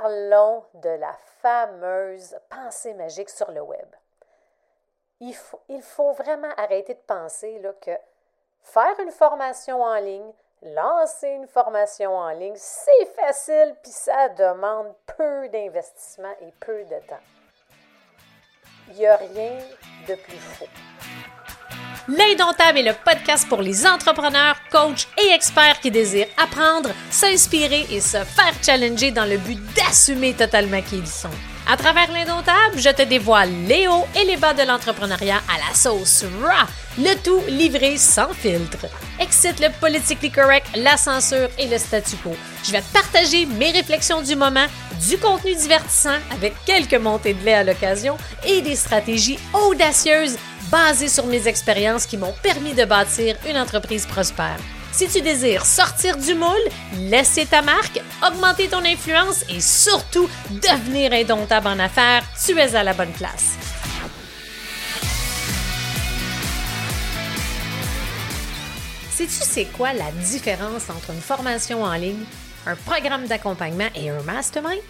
parlons de la fameuse pensée magique sur le web. Il faut, vraiment arrêter de penser que faire une formation en ligne, lancer une formation en ligne, c'est facile, puis ça demande peu d'investissement et peu de temps. Il n'y a rien de plus faux. L'Indomptable est le podcast pour les entrepreneurs, coachs et experts qui désirent apprendre, s'inspirer et se faire challenger dans le but d'assumer totalement qui ils sont. À travers l'Indomptable, je te dévoile les hauts et les bas de l'entrepreneuriat à la sauce raw, le tout livré sans filtre. Excite le politically correct, la censure et le statu quo. Je vais partager mes réflexions du moment, du contenu divertissant avec quelques montées de lait à l'occasion et des stratégies audacieuses basées sur mes expériences qui m'ont permis de bâtir une entreprise prospère. Si tu désires sortir du moule, laisser ta marque, augmenter ton influence et surtout devenir indomptable en affaires, tu es à la bonne place. Sais-tu c'est quoi la différence entre une formation en ligne, un programme d'accompagnement et un mastermind?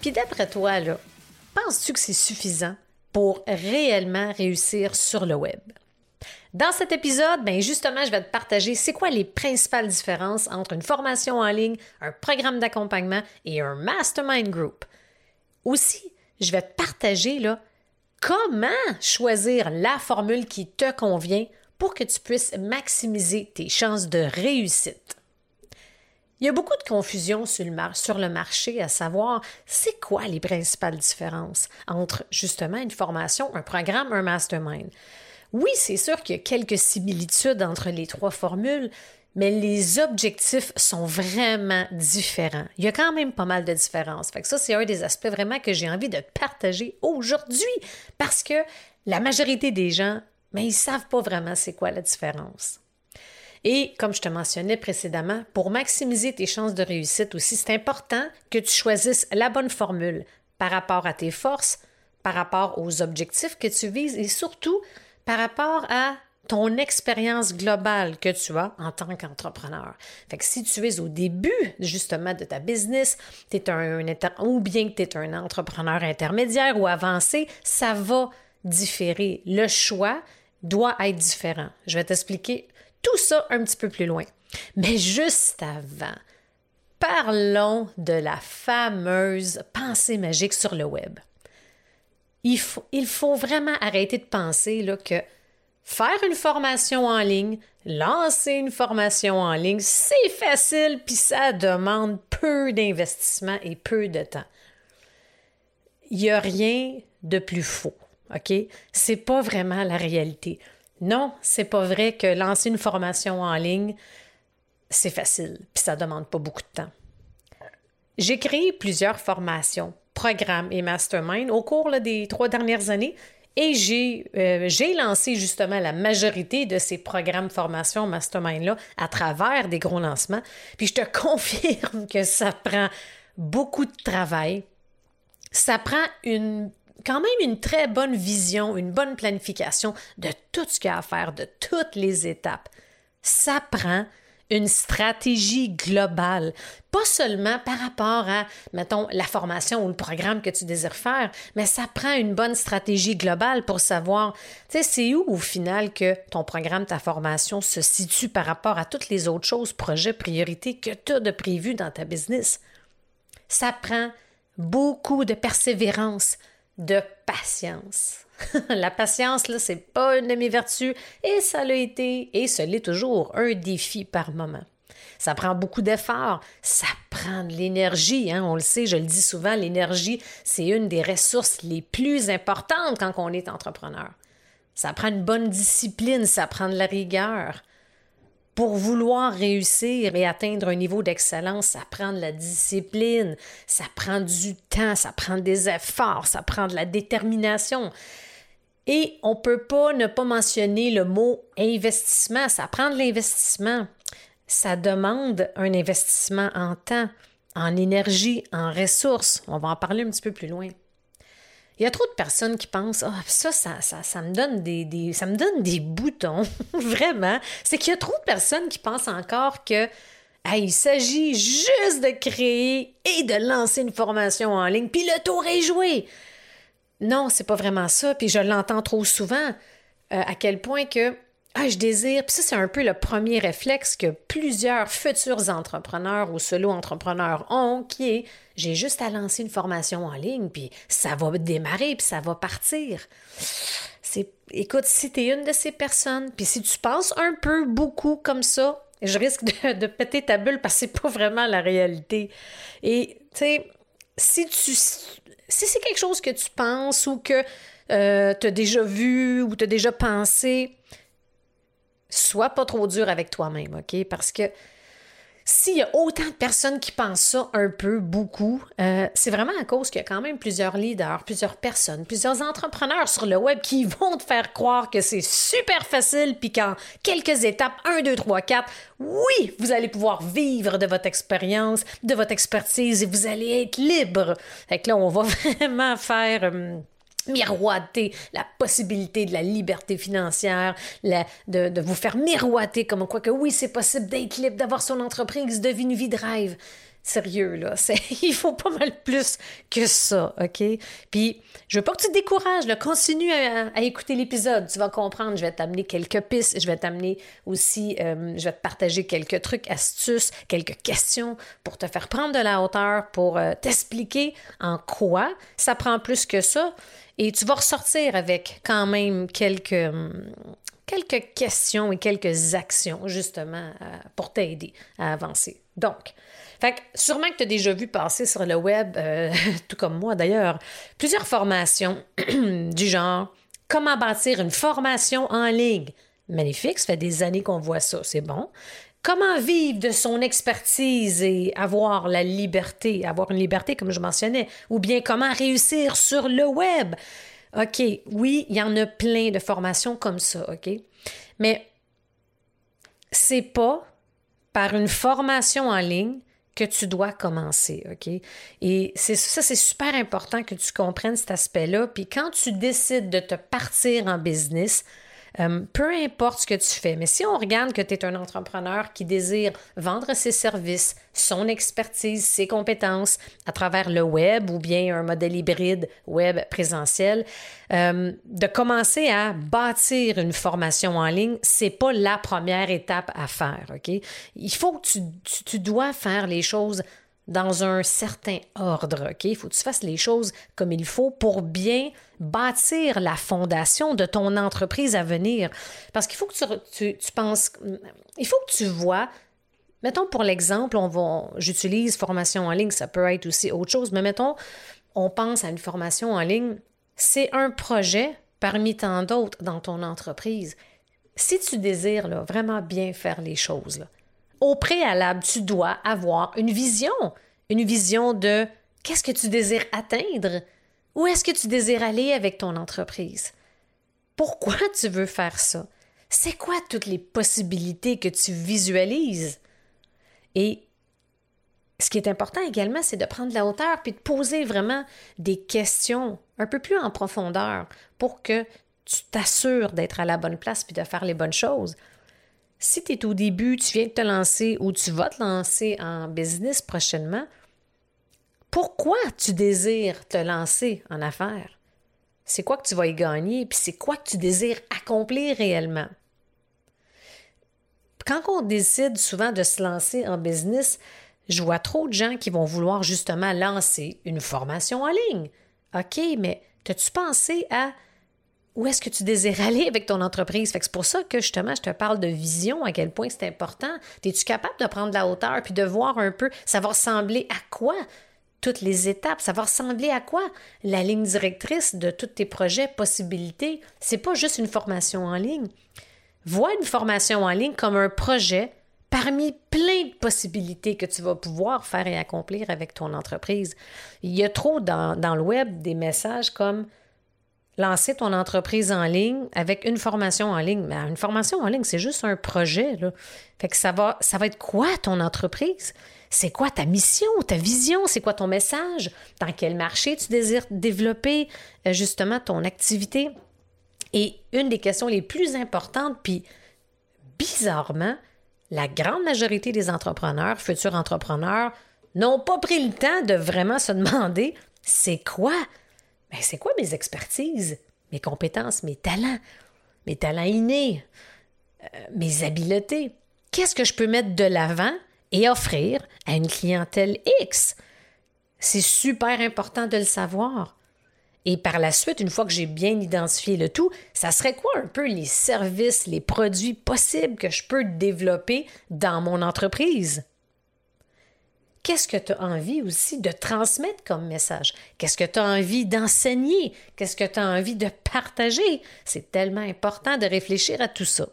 Puis d'après toi, là, penses-tu que c'est suffisant? Pour réellement réussir sur le web? Dans cet épisode, ben justement, je vais te partager c'est quoi les principales différences entre une formation en ligne, un programme d'accompagnement et un mastermind group. Aussi, je vais te partager là, comment choisir la formule qui te convient pour que tu puisses maximiser tes chances de réussite. Il y a beaucoup de confusion sur le, marché à savoir c'est quoi les principales différences entre justement une formation, un programme, un mastermind. Oui, c'est sûr qu'il y a quelques similitudes entre les trois formules, mais les objectifs sont vraiment différents. Il y a quand même pas mal de différences. Fait que ça, c'est un des aspects vraiment que j'ai envie de partager aujourd'hui parce que la majorité des gens, mais ben, ils savent pas vraiment c'est quoi la différence. Et comme je te mentionnais précédemment, pour maximiser tes chances de réussite aussi, c'est important que tu choisisses la bonne formule par rapport à tes forces, par rapport aux objectifs que tu vises et surtout par rapport à ton expérience globale que tu as en tant qu'entrepreneur. Fait que si tu es au début justement de ta business, es un, ou bien que tu es un entrepreneur intermédiaire ou avancé, ça va différer. Le choix doit être différent. Je vais t'expliquer tout ça un petit peu plus loin. Mais juste avant, parlons de la fameuse pensée magique sur le web. Il faut, vraiment arrêter de penser que faire une formation en ligne, lancer une formation en ligne, c'est facile, puis ça demande peu d'investissement et peu de temps. Il n'y a rien de plus faux, OK? C'est pas vraiment la réalité. Non, c'est pas vrai que lancer une formation en ligne, c'est facile, puis ça demande pas beaucoup de temps. J'ai créé plusieurs formations, programmes et mastermind au cours des trois dernières années et j'ai euh, lancé justement la majorité de ces programmes formation mastermind-là à travers des gros lancements. Puis je te confirme que ça prend beaucoup de travail. Ça prend une quand même une très bonne vision, une bonne planification de tout ce qu'il y a à faire, de toutes les étapes. Ça prend une stratégie globale, pas seulement par rapport à, mettons, la formation ou le programme que tu désires faire, mais ça prend une bonne stratégie globale pour savoir, tu sais, c'est où au final que ton programme, ta formation se situe par rapport à toutes les autres choses, projets, priorités que tu as de prévu dans ta business. Ça prend beaucoup de persévérance, de patience. la patience, là, c'est pas une de mes vertus et ça l'a été et ce l'est toujours un défi par moment. Ça prend beaucoup d'efforts, ça prend de l'énergie, hein, on le sait, je le dis souvent, l'énergie, c'est une des ressources les plus importantes quand on est entrepreneur. Ça prend une bonne discipline, ça prend de la rigueur. Pour vouloir réussir et atteindre un niveau d'excellence, ça prend de la discipline, ça prend du temps, ça prend des efforts, ça prend de la détermination. Et on ne peut pas ne pas mentionner le mot investissement. Ça prend de l'investissement. Ça demande un investissement en temps, en énergie, en ressources. On va en parler un petit peu plus loin. Il y a trop de personnes qui pensent Ah, ça, ça, ça, me donne des, ça me donne des boutons. Vraiment. C'est qu'il y a trop de personnes qui pensent encore que il s'agit juste de créer et de lancer une formation en ligne, puis le tour est joué. Non, c'est pas vraiment ça, puis je l'entends trop souvent, euh, à quel point que ah, je désire, puis ça, c'est un peu le premier réflexe que plusieurs futurs entrepreneurs ou solo-entrepreneurs ont, qui est j'ai juste à lancer une formation en ligne, puis ça va démarrer, puis ça va partir. C'est, écoute, si tu es une de ces personnes, puis si tu penses un peu beaucoup comme ça, je risque de, péter ta bulle parce que c'est pas vraiment la réalité. Et, tu sais, si tu. Si c'est quelque chose que tu penses ou que euh, tu as déjà vu ou tu as déjà pensé, sois pas trop dur avec toi-même, OK? Parce que s'il y a autant de personnes qui pensent ça un peu, beaucoup, euh, c'est vraiment à cause qu'il y a quand même plusieurs leaders, plusieurs personnes, plusieurs entrepreneurs sur le web qui vont te faire croire que c'est super facile, puis qu'en quelques étapes, 1, 2, 3, 4, oui, vous allez pouvoir vivre de votre expérience, de votre expertise et vous allez être libre. Fait que là, on va vraiment faire... Euh, miroiter la possibilité de la liberté financière, de, vous faire miroiter comme quoi que oui, c'est possible d'être libre, d'avoir son entreprise, de vivre une vie de rêve. Sérieux, là, il faut pas mal plus que ça, OK? Puis, je veux pas que tu te décourages, continue à, écouter l'épisode, tu vas comprendre, je vais t'amener quelques pistes, je vais t'amener aussi, euh, je vais te partager quelques trucs, astuces, quelques questions pour te faire prendre de la hauteur, pour euh, t'expliquer en quoi ça prend plus que ça, et tu vas ressortir avec quand même quelques, hum, quelques questions et quelques actions, justement, pour t'aider à avancer. Donc, fait sûrement que tu as déjà vu passer sur le web, euh, tout comme moi d'ailleurs, plusieurs formations du genre comment bâtir une formation en ligne. Magnifique, ça fait des années qu'on voit ça, c'est bon. Comment vivre de son expertise et avoir la liberté, avoir une liberté comme je mentionnais, ou bien comment réussir sur le web? OK, oui, il y en a plein de formations comme ça, OK? Mais c'est pas par une formation en ligne que tu dois commencer, OK? Et c'est ça, c'est super important que tu comprennes cet aspect-là. Puis quand tu décides de te partir en business, euh, peu importe ce que tu fais, mais si on regarde que tu es un entrepreneur qui désire vendre ses services, son expertise, ses compétences à travers le web ou bien un modèle hybride web présentiel, euh, de commencer à bâtir une formation en ligne, c'est pas la première étape à faire? Il faut que tu, tu dois faire les choses dans un certain ordre. Il faut que tu fasses les choses comme il faut pour bien bâtir la fondation de ton entreprise à venir. Parce qu'il faut que tu, tu, penses, il faut que tu vois, mettons pour l'exemple, on va, j'utilise formation en ligne, ça peut être aussi autre chose, mais mettons, on pense à une formation en ligne, c'est un projet parmi tant d'autres dans ton entreprise. Si tu désires là, vraiment bien faire les choses, au préalable, tu dois avoir une vision, une vision de qu'est-ce que tu désires atteindre, où est-ce que tu désires aller avec ton entreprise? Pourquoi tu veux faire ça? C'est quoi toutes les possibilités que tu visualises? Et ce qui est important également, c'est de prendre la hauteur puis de poser vraiment des questions un peu plus en profondeur pour que tu t'assures d'être à la bonne place puis de faire les bonnes choses. Si tu es au début, tu viens de te lancer ou tu vas te lancer en business prochainement, pourquoi tu désires te lancer en affaires? C'est quoi que tu vas y gagner, puis c'est quoi que tu désires accomplir réellement? Quand on décide souvent de se lancer en business, je vois trop de gens qui vont vouloir justement lancer une formation en ligne. OK, mais as-tu pensé à où est-ce que tu désires aller avec ton entreprise? c'est pour ça que justement, je te parle de vision, à quel point c'est important. Es-tu capable de prendre la hauteur puis de voir un peu, ça va ressembler à quoi? Toutes les étapes, ça va ressembler à quoi? La ligne directrice de tous tes projets, possibilités. C'est pas juste une formation en ligne. Vois une formation en ligne comme un projet parmi plein de possibilités que tu vas pouvoir faire et accomplir avec ton entreprise. Il y a trop dans le web des messages comme lancer ton entreprise en ligne avec une formation en ligne. Une formation en ligne, c'est juste un projet. Fait que ça va, ça va être quoi ton entreprise? C'est quoi ta mission, ta vision? C'est quoi ton message? Dans quel marché tu désires développer euh, justement ton activité? Et une des questions les plus importantes, puis bizarrement, la grande majorité des entrepreneurs, futurs entrepreneurs, n'ont pas pris le temps de vraiment se demander c'est quoi? Ben, c'est quoi mes expertises, mes compétences, mes talents, mes talents innés, euh, mes habiletés? Qu'est-ce que je peux mettre de l'avant et offrir à une clientèle X? C'est super important de le savoir. Et par la suite, une fois que j'ai bien identifié le tout, ça serait quoi un peu les services, les produits possibles que je peux développer dans mon entreprise? Qu'est-ce que tu as envie aussi de transmettre comme message? Qu'est-ce que tu as envie d'enseigner? Qu'est-ce que tu as envie de partager? C'est tellement important de réfléchir à tout ça.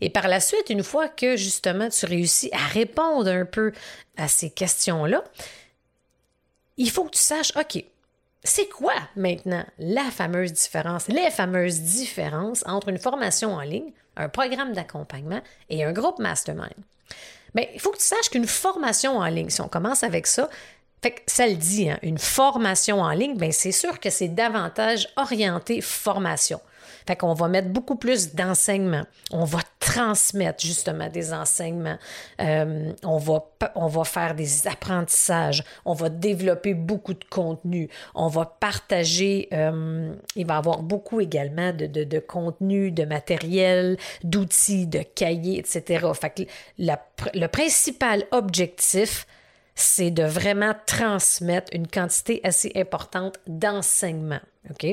Et par la suite, une fois que justement tu réussis à répondre un peu à ces questions-là, il faut que tu saches, OK, c'est quoi maintenant la fameuse différence, les fameuses différences entre une formation en ligne, un programme d'accompagnement et un groupe mastermind? Bien, il faut que tu saches qu'une formation en ligne, si on commence avec ça, fait que ça le dit, hein, une formation en ligne, bien c'est sûr que c'est davantage orienté formation. Fait qu'on va mettre beaucoup plus d'enseignements. On va transmettre justement des enseignements. Euh, on, va, on va faire des apprentissages. On va développer beaucoup de contenu. On va partager. Euh, il va y avoir beaucoup également de, de, de contenu, de matériel, d'outils, de cahiers, etc. Fait que le principal objectif, c'est de vraiment transmettre une quantité assez importante d'enseignement. OK?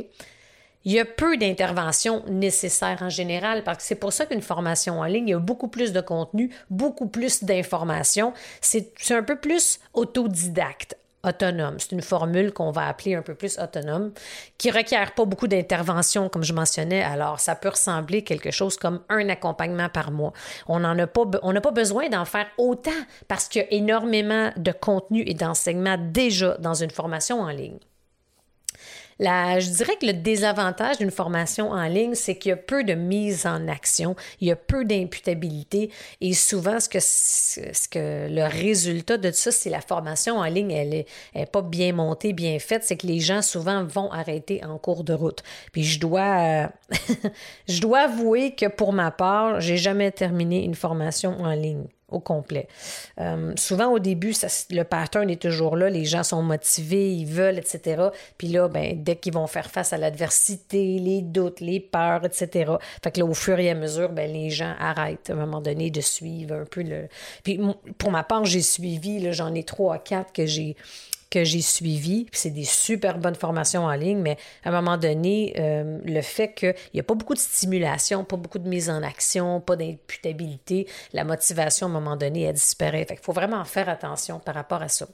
Il y a peu d'interventions nécessaires en général parce que c'est pour ça qu'une formation en ligne, il y a beaucoup plus de contenu, beaucoup plus d'informations. C'est un peu plus autodidacte autonome. C'est une formule qu'on va appeler un peu plus autonome, qui requiert pas beaucoup d'intervention, comme je mentionnais. Alors, ça peut ressembler quelque chose comme un accompagnement par mois. On n'a pas, on n'a pas besoin d'en faire autant parce qu'il y a énormément de contenu et d'enseignement déjà dans une formation en ligne je dirais que le désavantage d'une formation en ligne, c'est qu'il y a peu de mise en action, il y a peu d'imputabilité et souvent, ce que, ce que le résultat de ça, c'est la formation en ligne, elle n'est pas bien montée, bien faite, c'est que les gens souvent vont arrêter en cours de route. Puis je dois, je dois avouer que pour ma part, j'ai jamais terminé une formation en ligne au complet. Euh, souvent, au début, le pattern est toujours là, les gens sont motivés, ils veulent, etc. Puis là, ben, dès qu'ils vont faire face à l'adversité, les doutes, les peurs, etc., fait que là, au fur et à mesure, ben, les gens arrêtent à un moment donné de suivre un peu le... Puis pour ma part, j'ai suivi, j'en ai trois à quatre que j'ai que j'ai suivi. C'est des super bonnes formations en ligne, mais à un moment donné, euh, le fait qu'il n'y a pas beaucoup de stimulation, pas beaucoup de mise en action, pas d'imputabilité, la motivation, à un moment donné, elle disparaît. Fait faut vraiment faire attention par rapport à ça.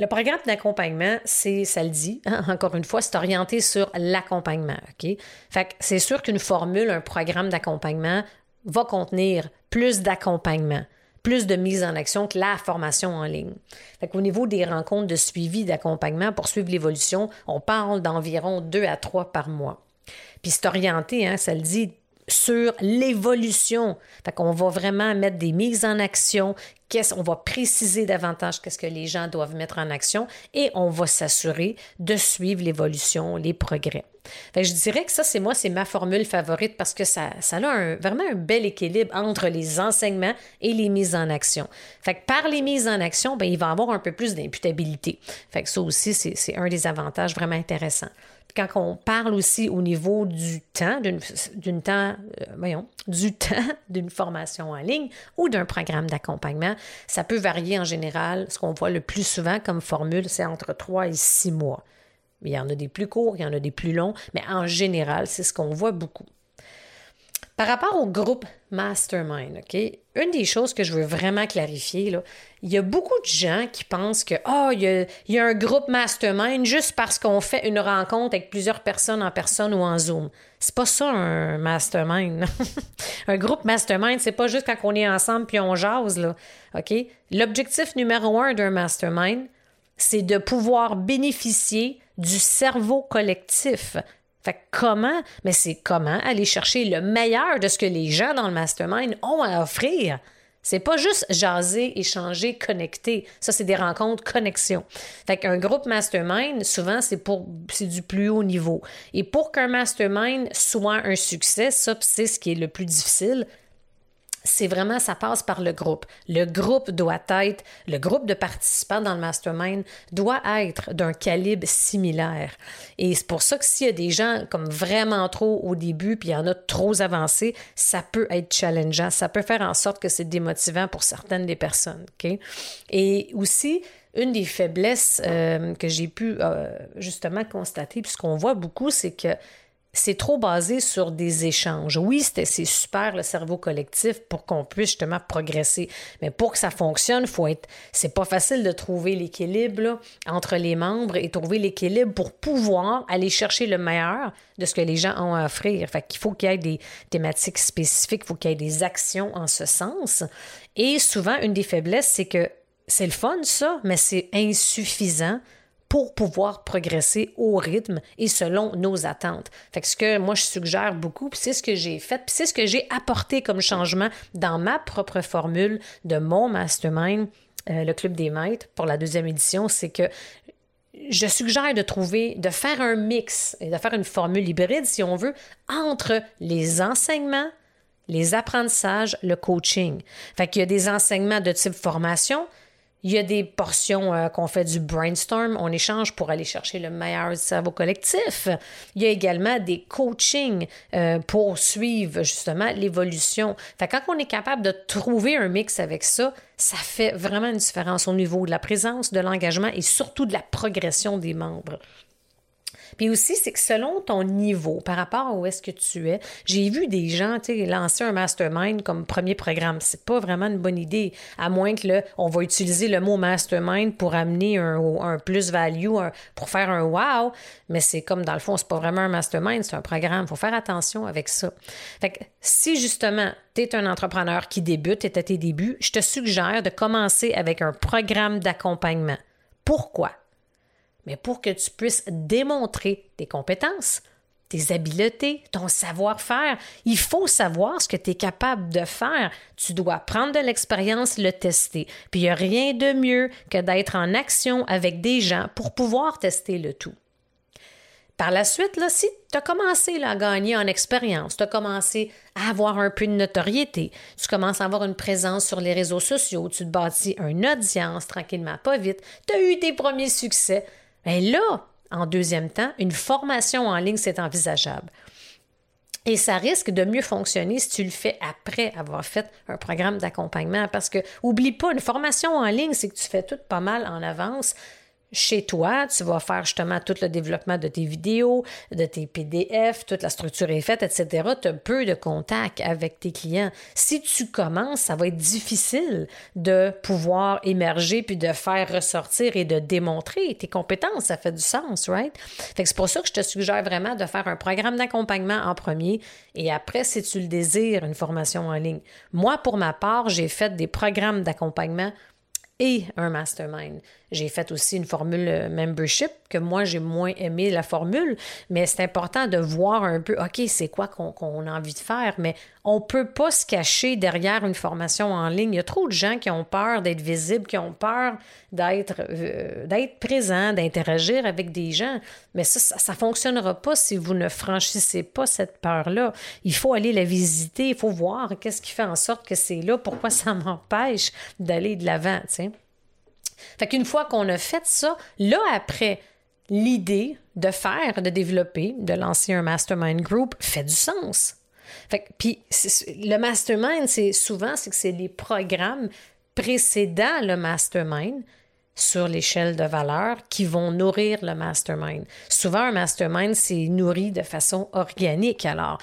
Le programme d'accompagnement, c'est, ça le dit, hein, encore une fois, c'est orienté sur l'accompagnement. Fait c'est sûr qu'une formule, un programme d'accompagnement va contenir plus d'accompagnement plus de mise en action que la formation en ligne. Fait Au niveau des rencontres de suivi, d'accompagnement pour suivre l'évolution, on parle d'environ deux à trois par mois. Puis c'est orienté, hein, ça le dit, sur l'évolution. Fait qu'on va vraiment mettre des mises en action, on va préciser davantage qu'est-ce que les gens doivent mettre en action et on va s'assurer de suivre l'évolution, les progrès. Fait je dirais que ça, c'est moi, c'est ma formule favorite parce que ça, ça a vraiment un bel équilibre entre les enseignements et les mises en action. Fait que par les mises en action, ben, il va avoir un peu plus d'imputabilité. Fait que ça aussi, c'est un des avantages vraiment intéressants quand on parle aussi au niveau du temps, d'une temps, euh, voyons, du temps d'une formation en ligne ou d'un programme d'accompagnement, ça peut varier en général. Ce qu'on voit le plus souvent comme formule, c'est entre 3 et 6 mois. Il y en a des plus courts, il y en a des plus longs, mais en général, c'est ce qu'on voit beaucoup. Par rapport au groupe Mastermind, OK? Une des choses que je veux vraiment clarifier, là, il y a beaucoup de gens qui pensent que oh, il, y a, un groupe Mastermind juste parce qu'on fait une rencontre avec plusieurs personnes en personne ou en Zoom. C'est pas ça un Mastermind. un groupe Mastermind, c'est pas juste quand on est ensemble puis on jase, là. OK? L'objectif numéro un d'un Mastermind, c'est de pouvoir bénéficier du cerveau collectif fait comment? Mais c'est comment aller chercher le meilleur de ce que les gens dans le mastermind ont à offrir? C'est pas juste jaser, échanger, connecter. Ça, c'est des rencontres, connexion. Fait qu'un groupe mastermind, souvent, c'est pour c'est du plus haut niveau. Et pour qu'un mastermind soit un succès, ça, c'est ce qui est le plus difficile, c'est vraiment, ça passe par le groupe. Le groupe doit être, le groupe de participants dans le mastermind doit être d'un calibre similaire. Et c'est pour ça que s'il y a des gens comme vraiment trop au début, puis il y en a trop avancés, ça peut être challengeant. Ça peut faire en sorte que c'est démotivant pour certaines des personnes. Et aussi, une des faiblesses euh, que j'ai pu euh, justement constater, puisqu'on voit beaucoup, c'est que c'est trop basé sur des échanges. Oui, c'est super le cerveau collectif pour qu'on puisse justement progresser, mais pour que ça fonctionne, faut être. C'est pas facile de trouver l'équilibre entre les membres et trouver l'équilibre pour pouvoir aller chercher le meilleur de ce que les gens ont à offrir. Fait qu'il faut qu'il y ait des thématiques spécifiques, il faut qu'il y ait des actions en ce sens. Et souvent, une des faiblesses, c'est que c'est le fun, ça, mais c'est insuffisant pour pouvoir progresser au rythme et selon nos attentes. Fait que ce que moi je suggère beaucoup, c'est ce que j'ai fait, c'est ce que j'ai apporté comme changement dans ma propre formule de mon mastermind, euh, le Club des maîtres, pour la deuxième édition, c'est que je suggère de trouver, de faire un mix et de faire une formule hybride, si on veut, entre les enseignements, les apprentissages, le coaching. Fait qu'il y a des enseignements de type formation, il y a des portions euh, qu'on fait du brainstorm, on échange pour aller chercher le meilleur cerveau collectif. Il y a également des coachings euh, pour suivre justement l'évolution. Quand on est capable de trouver un mix avec ça, ça fait vraiment une différence au niveau de la présence, de l'engagement et surtout de la progression des membres. Puis aussi, c'est que selon ton niveau, par rapport à où est-ce que tu es, j'ai vu des gens, lancer un mastermind comme premier programme. C'est pas vraiment une bonne idée, à moins que le, on va utiliser le mot mastermind pour amener un, plus-value, pour faire un wow, mais c'est comme dans le fond, c'est pas vraiment un mastermind, c'est un programme. Faut faire attention avec ça. Fait que si justement, tu es un entrepreneur qui débute, tu à tes débuts, je te suggère de commencer avec un programme d'accompagnement. Pourquoi? Mais pour que tu puisses démontrer tes compétences, tes habiletés, ton savoir-faire. Il faut savoir ce que tu es capable de faire. Tu dois prendre de l'expérience, le tester. Puis il n'y a rien de mieux que d'être en action avec des gens pour pouvoir tester le tout. Par la suite, là, si tu as commencé à gagner en expérience, tu as commencé à avoir un peu de notoriété, tu commences à avoir une présence sur les réseaux sociaux, tu te bâtis une audience tranquillement, pas vite, tu as eu tes premiers succès, et là, en deuxième temps, une formation en ligne, c'est envisageable. Et ça risque de mieux fonctionner si tu le fais après avoir fait un programme d'accompagnement. Parce que, oublie pas, une formation en ligne, c'est que tu fais tout pas mal en avance chez toi, tu vas faire justement tout le développement de tes vidéos, de tes PDF, toute la structure est faite, etc. Tu as peu de contact avec tes clients. Si tu commences, ça va être difficile de pouvoir émerger puis de faire ressortir et de démontrer tes compétences. Ça fait du sens, right? Fait que c'est pour ça que je te suggère vraiment de faire un programme d'accompagnement en premier et après, si tu le désires, une formation en ligne. Moi, pour ma part, j'ai fait des programmes d'accompagnement et un mastermind. J'ai fait aussi une formule euh, membership que moi, j'ai moins aimé la formule, mais c'est important de voir un peu, OK, c'est quoi qu'on a envie de faire, mais on peut pas se cacher derrière une formation en ligne. Il y a trop de gens qui ont peur d'être visibles, qui ont peur d'être euh, présents, d'interagir avec des gens, mais ça, ça ne fonctionnera pas si vous ne franchissez pas cette peur-là. Il faut aller la visiter, il faut voir qu'est-ce qui fait en sorte que c'est là, pourquoi ça m'empêche d'aller de l'avant, tu sais. Fait qu'une fois qu'on a fait ça, là après, l'idée de faire, de développer, de lancer un mastermind group fait du sens. Fait que, le mastermind, c'est souvent c'est que c'est les programmes précédant le mastermind sur l'échelle de valeur qui vont nourrir le mastermind. Souvent, un mastermind, c'est nourri de façon organique. Alors,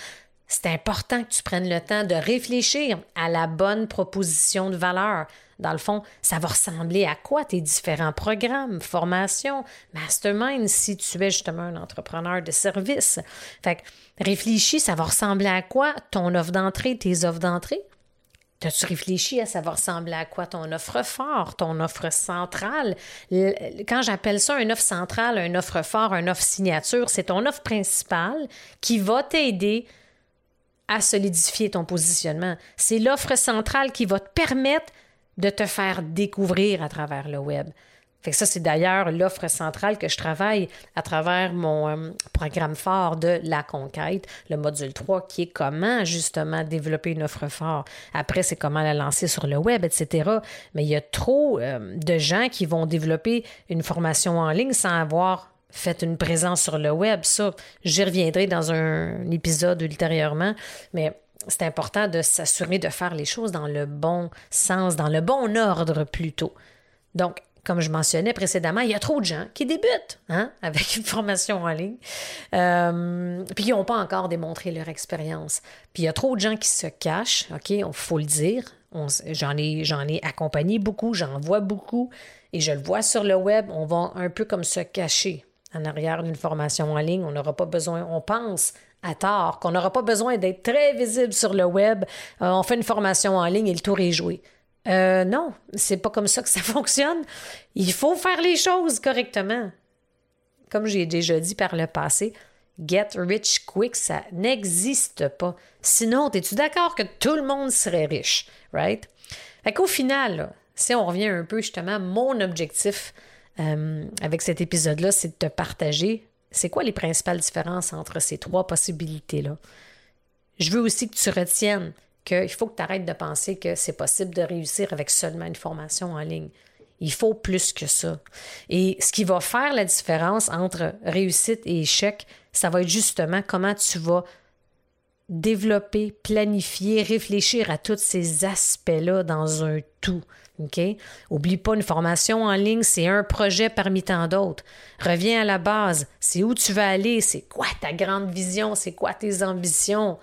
c'est important que tu prennes le temps de réfléchir à la bonne proposition de valeur. Dans le fond, ça va ressembler à quoi tes différents programmes, formations, mastermind si tu es justement un entrepreneur de service? Fait que réfléchis, ça va ressembler à quoi ton offre d'entrée, tes offres d'entrée? As-tu réfléchi à ça ressembler à quoi ton offre fort, ton offre centrale? Quand j'appelle ça une offre centrale, une offre fort, une offre signature, c'est ton offre principale qui va t'aider à solidifier ton positionnement. C'est l'offre centrale qui va te permettre de te faire découvrir à travers le web. Fait ça, c'est d'ailleurs l'offre centrale que je travaille à travers mon euh, programme fort de la conquête, le module 3, qui est comment justement développer une offre fort. Après, c'est comment la lancer sur le web, etc. Mais il y a trop euh, de gens qui vont développer une formation en ligne sans avoir fait une présence sur le web. Ça, j'y reviendrai dans un épisode ultérieurement, mais c'est important de s'assurer de faire les choses dans le bon sens, dans le bon ordre plutôt. Donc, comme je mentionnais précédemment, il y a trop de gens qui débutent hein, avec une formation en ligne, euh, puis qui n'ont pas encore démontré leur expérience. Puis il y a trop de gens qui se cachent, OK, il faut le dire. J'en ai, j'en ai accompagné beaucoup, j'en vois beaucoup, et je le vois sur le web, on va un peu comme se cacher en arrière d'une formation en ligne. On n'aura pas besoin, on pense à tort, qu'on n'aura pas besoin d'être très visible sur le web. Euh, on fait une formation en ligne et le tour est joué. Euh, non, c'est pas comme ça que ça fonctionne. Il faut faire les choses correctement. Comme j'ai déjà dit par le passé, get rich quick, ça n'existe pas. Sinon, es-tu d'accord que tout le monde serait riche, right? Fait qu'au final, si on revient un peu justement, mon objectif euh, avec cet épisode-là, c'est de te partager c'est quoi les principales différences entre ces trois possibilités-là? Je veux aussi que tu retiennes qu'il faut que tu arrêtes de penser que c'est possible de réussir avec seulement une formation en ligne. Il faut plus que ça. Et ce qui va faire la différence entre réussite et échec, ça va être justement comment tu vas développer, planifier, réfléchir à tous ces aspects-là dans un tout. OK? Oublie pas, une formation en ligne, c'est un projet parmi tant d'autres. Reviens à la base. C'est où tu vas aller? C'est quoi ta grande vision? C'est quoi tes ambitions?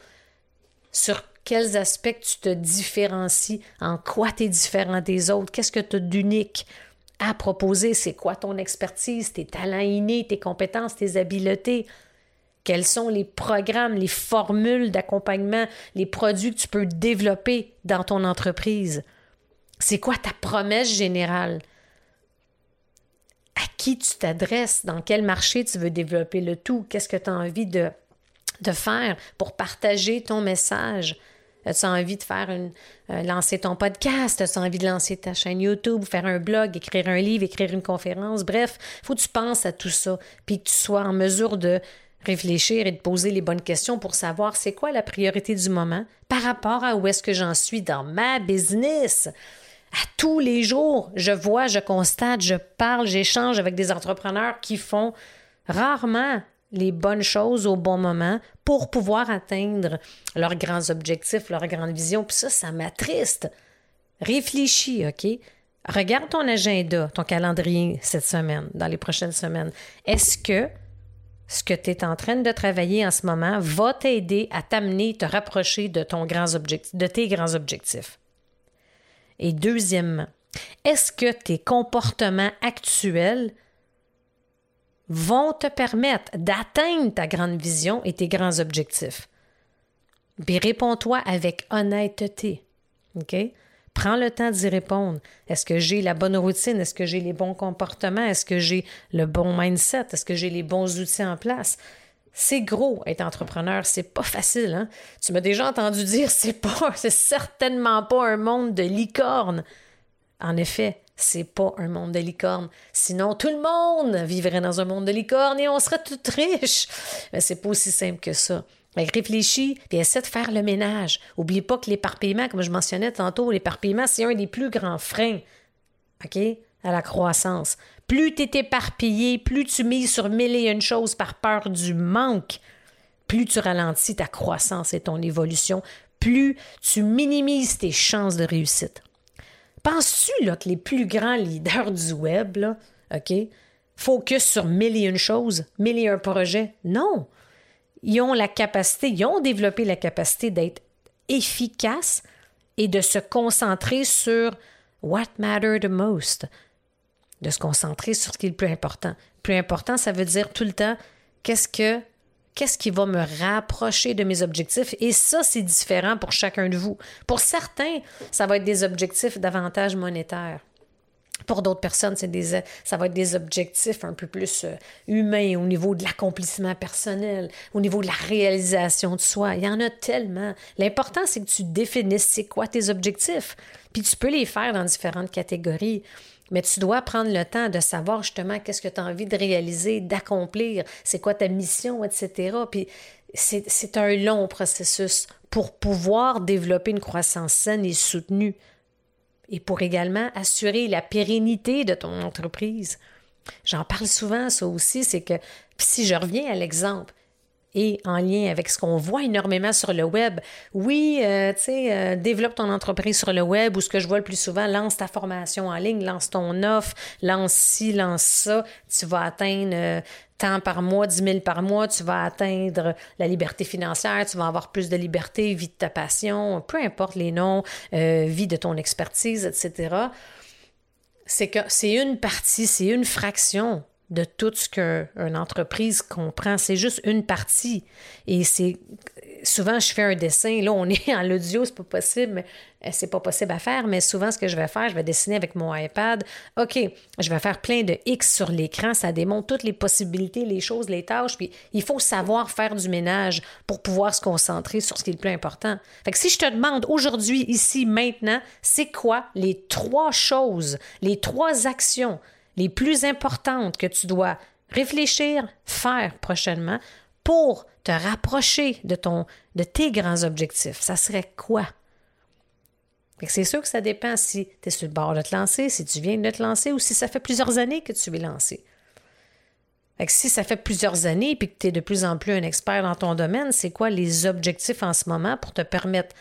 Sur quels aspects tu te différencies, en quoi tu es différent des autres, qu'est-ce que tu as d'unique à proposer, c'est quoi ton expertise, tes talents innés, tes compétences, tes habiletés, quels sont les programmes, les formules d'accompagnement, les produits que tu peux développer dans ton entreprise? C'est quoi ta promesse générale? À qui tu t'adresses? Dans quel marché tu veux développer le tout? Qu'est-ce que tu as envie de, faire pour partager ton message? As-tu envie de faire une, euh, lancer ton podcast? As-tu envie de lancer ta chaîne YouTube, faire un blog, écrire un livre, écrire une conférence? Bref, il faut que tu penses à tout ça, puis que tu sois en mesure de réfléchir et de poser les bonnes questions pour savoir c'est quoi la priorité du moment par rapport à où est-ce que j'en suis dans ma business. À tous les jours, je vois, je constate, je parle, j'échange avec des entrepreneurs qui font rarement les bonnes choses au bon moment pour pouvoir atteindre leurs grands objectifs, leurs grandes visions. Puis ça, ça m'attriste. Réfléchis, OK? Regarde ton agenda, ton calendrier cette semaine, dans les prochaines semaines. Est-ce que ce que tu es en train de travailler en ce moment va t'aider à t'amener, te rapprocher de, ton grand objectif, de tes grands objectifs? Et deuxièmement, est-ce que tes comportements actuels vont te permettre d'atteindre ta grande vision et tes grands objectifs? Puis réponds-toi avec honnêteté. Prends le temps d'y répondre. Est-ce que j'ai la bonne routine? Est-ce que j'ai les bons comportements? Est-ce que j'ai le bon mindset? Est-ce que j'ai les bons outils en place? C'est gros être entrepreneur, c'est pas facile. Hein? Tu m'as déjà entendu dire c'est pas, c'est certainement pas un monde de licorne. En effet, c'est pas un monde de licorne. Sinon, tout le monde vivrait dans un monde de licorne et on serait tout riche. Mais c'est pas aussi simple que ça. réfléchis et essaie de faire le ménage. Oublie pas que l'éparpillement, comme je mentionnais tantôt, l'éparpillement, c'est un des plus grands freins. OK? À la croissance. Plus tu es éparpillé, plus tu mises sur mille et une choses par peur du manque, plus tu ralentis ta croissance et ton évolution, plus tu minimises tes chances de réussite. Penses-tu que les plus grands leaders du web, là, OK, focus sur mille et une choses, mille et un projets? Non. Ils ont la capacité, ils ont développé la capacité d'être efficaces et de se concentrer sur what matter the most, de se concentrer sur ce qui est le plus important. Plus important, ça veut dire tout le temps qu'est-ce que qui va me rapprocher de mes objectifs? Et ça, c'est différent pour chacun de vous. Pour certains, ça va être des objectifs davantage monétaires. Pour d'autres personnes, ça va être des objectifs un peu plus euh, humains au niveau de l'accomplissement personnel, au niveau de la réalisation de soi. Il y en a tellement. L'important, c'est que tu définisses c'est quoi tes objectifs. Puis tu peux les faire dans différentes catégories. Mais tu dois prendre le temps de savoir justement qu'est-ce que tu as envie de réaliser, d'accomplir, c'est quoi ta mission, etc. Puis c'est un long processus pour pouvoir développer une croissance saine et soutenue et pour également assurer la pérennité de ton entreprise. J'en parle souvent, ça aussi, c'est que si je reviens à l'exemple, et en lien avec ce qu'on voit énormément sur le web. Oui, euh, tu sais, euh, développe ton entreprise sur le web ou ce que je vois le plus souvent, lance ta formation en ligne, lance ton offre, lance ci, lance ça. Tu vas atteindre euh, tant par mois, 10 000 par mois, tu vas atteindre la liberté financière, tu vas avoir plus de liberté, vie de ta passion, peu importe les noms, vie de ton expertise, etc. C'est que c'est une partie, c'est une fraction de tout ce qu'une entreprise comprend. C'est juste une partie. Et c'est souvent, je fais un dessin. Là, on est en l'audio, c'est pas possible, mais euh, c'est pas possible à faire. Mais souvent, ce que je vais faire, je vais dessiner avec mon iPad. OK, je vais faire plein de X sur l'écran. Ça démontre toutes les possibilités, les choses, les tâches. Puis il faut savoir faire du ménage pour pouvoir se concentrer sur ce qui est le plus important. Fait que si je te demande aujourd'hui, ici, maintenant, c'est quoi les trois choses, les trois actions les plus importantes que tu dois réfléchir, faire prochainement pour te rapprocher de, tes grands objectifs. Ça serait quoi? C'est sûr que ça dépend si tu es sur le bord de te lancer, si tu viens de te lancer ou si ça fait plusieurs années que tu es lancé. Si ça fait plusieurs années et que tu es de plus en plus un expert dans ton domaine, c'est quoi les objectifs en ce moment pour te permettre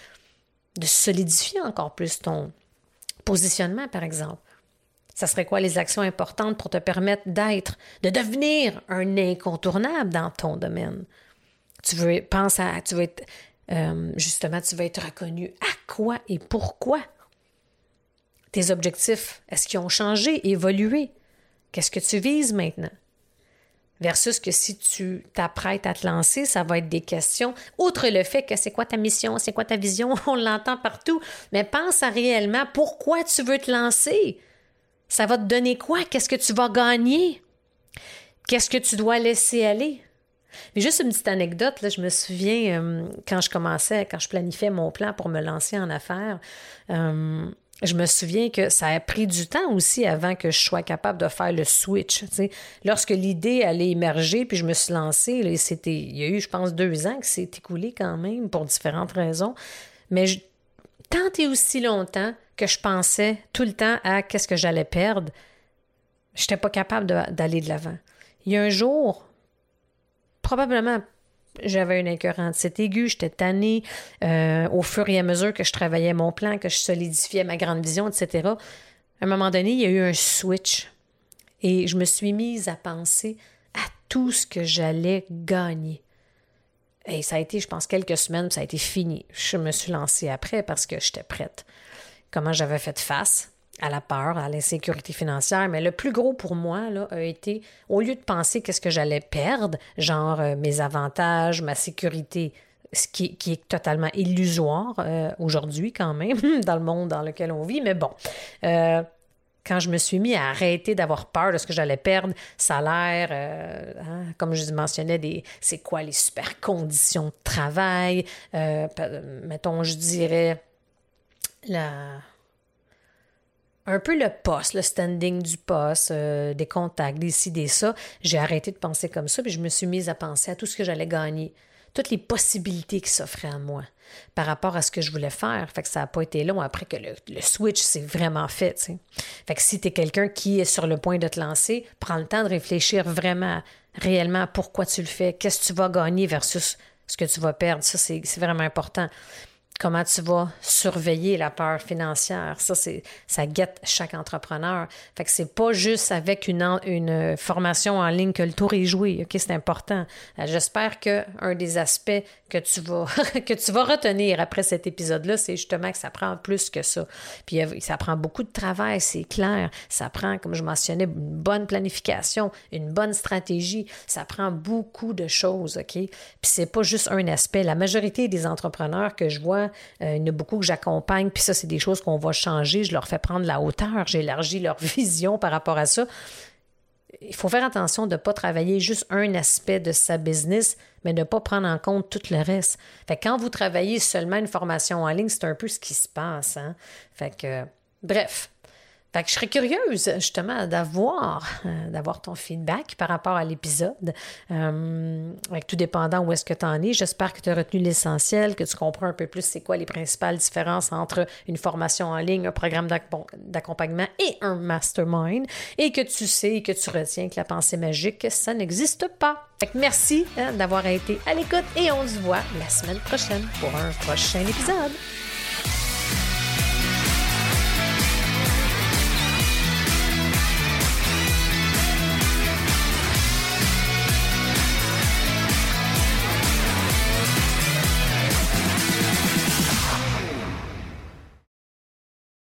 de solidifier encore plus ton positionnement, par exemple? Ça serait quoi les actions importantes pour te permettre d'être, de devenir un incontournable dans ton domaine? Tu veux, pense à, tu veux être, euh, justement, tu veux être reconnu. À quoi et pourquoi? Tes objectifs, est-ce qu'ils ont changé, évolué? Qu'est-ce que tu vises maintenant? Versus que si tu t'apprêtes à te lancer, ça va être des questions. Outre le fait que c'est quoi ta mission, c'est quoi ta vision, on l'entend partout, mais pense à réellement pourquoi tu veux te lancer. Ça va te donner quoi? Qu'est-ce que tu vas gagner? Qu'est-ce que tu dois laisser aller? Mais juste une petite anecdote, là, je me souviens euh, quand je commençais, quand je planifiais mon plan pour me lancer en affaires, euh, je me souviens que ça a pris du temps aussi avant que je sois capable de faire le switch. Lorsque l'idée allait émerger, puis je me suis lancée, il y a eu, je pense, deux ans que c'est écoulé quand même pour différentes raisons. Mais je, tant et aussi longtemps que je pensais tout le temps à qu'est-ce que j'allais perdre, je n'étais pas capable d'aller de l'avant. Il y a un jour, probablement, j'avais une incurrente c'est aigu, j'étais tannée euh, au fur et à mesure que je travaillais mon plan, que je solidifiais ma grande vision, etc. À un moment donné, il y a eu un switch et je me suis mise à penser à tout ce que j'allais gagner. Et ça a été, je pense, quelques semaines, ça a été fini. Je me suis lancée après parce que j'étais prête comment j'avais fait face à la peur, à l'insécurité financière. Mais le plus gros pour moi là, a été, au lieu de penser qu'est-ce que j'allais perdre, genre euh, mes avantages, ma sécurité, ce qui, est totalement illusoire euh, aujourd'hui quand même, dans le monde dans lequel on vit. Mais bon, euh, quand je me suis mis à arrêter d'avoir peur de ce que j'allais perdre, salaire, hein, comme je mentionnais, des, c'est quoi les super conditions de travail, mettons, je dirais la un peu le poste, le standing du poste, euh, des contacts, des ci, des ça. J'ai arrêté de penser comme ça, puis je me suis mise à penser à tout ce que j'allais gagner, toutes les possibilités qui s'offraient à moi par rapport à ce que je voulais faire. Fait que ça n'a pas été long après que le, switch s'est vraiment fait. Fait que si tu es quelqu'un qui est sur le point de te lancer, prends le temps de réfléchir vraiment, réellement, pourquoi tu le fais, qu'est-ce que tu vas gagner versus ce que tu vas perdre. Ça, c'est vraiment important comment tu vas surveiller la peur financière. Ça, c'est, ça guette chaque entrepreneur. Fait que c'est pas juste avec une, formation en ligne que le tour est joué. OK, c'est important. Euh, j'espère que un des aspects que tu vas, que tu vas retenir après cet épisode-là, c'est justement que ça prend plus que ça. Puis ça prend beaucoup de travail, c'est clair. Ça prend, comme je mentionnais, une bonne planification, une bonne stratégie. Ça prend beaucoup de choses, OK? Puis c'est pas juste un aspect. La majorité des entrepreneurs que je vois euh, il y en a beaucoup que j'accompagne, puis ça, c'est des choses qu'on va changer. Je leur fais prendre la hauteur, j'élargis leur vision par rapport à ça. Il faut faire attention de ne pas travailler juste un aspect de sa business, mais de ne pas prendre en compte tout le reste. Fait quand vous travaillez seulement une formation en ligne, c'est un peu ce qui se passe. Hein? Fait que, bref, Fait que je serais curieuse justement d'avoir euh, d'avoir ton feedback par rapport à l'épisode. Euh, tout dépendant où est-ce que tu en es. J'espère que tu as retenu l'essentiel, que tu comprends un peu plus c'est quoi les principales différences entre une formation en ligne, un programme d'accompagnement et un mastermind, et que tu sais que tu retiens que la pensée magique, ça n'existe pas. Fait que merci hein, d'avoir été à l'écoute et on se voit la semaine prochaine pour un prochain épisode.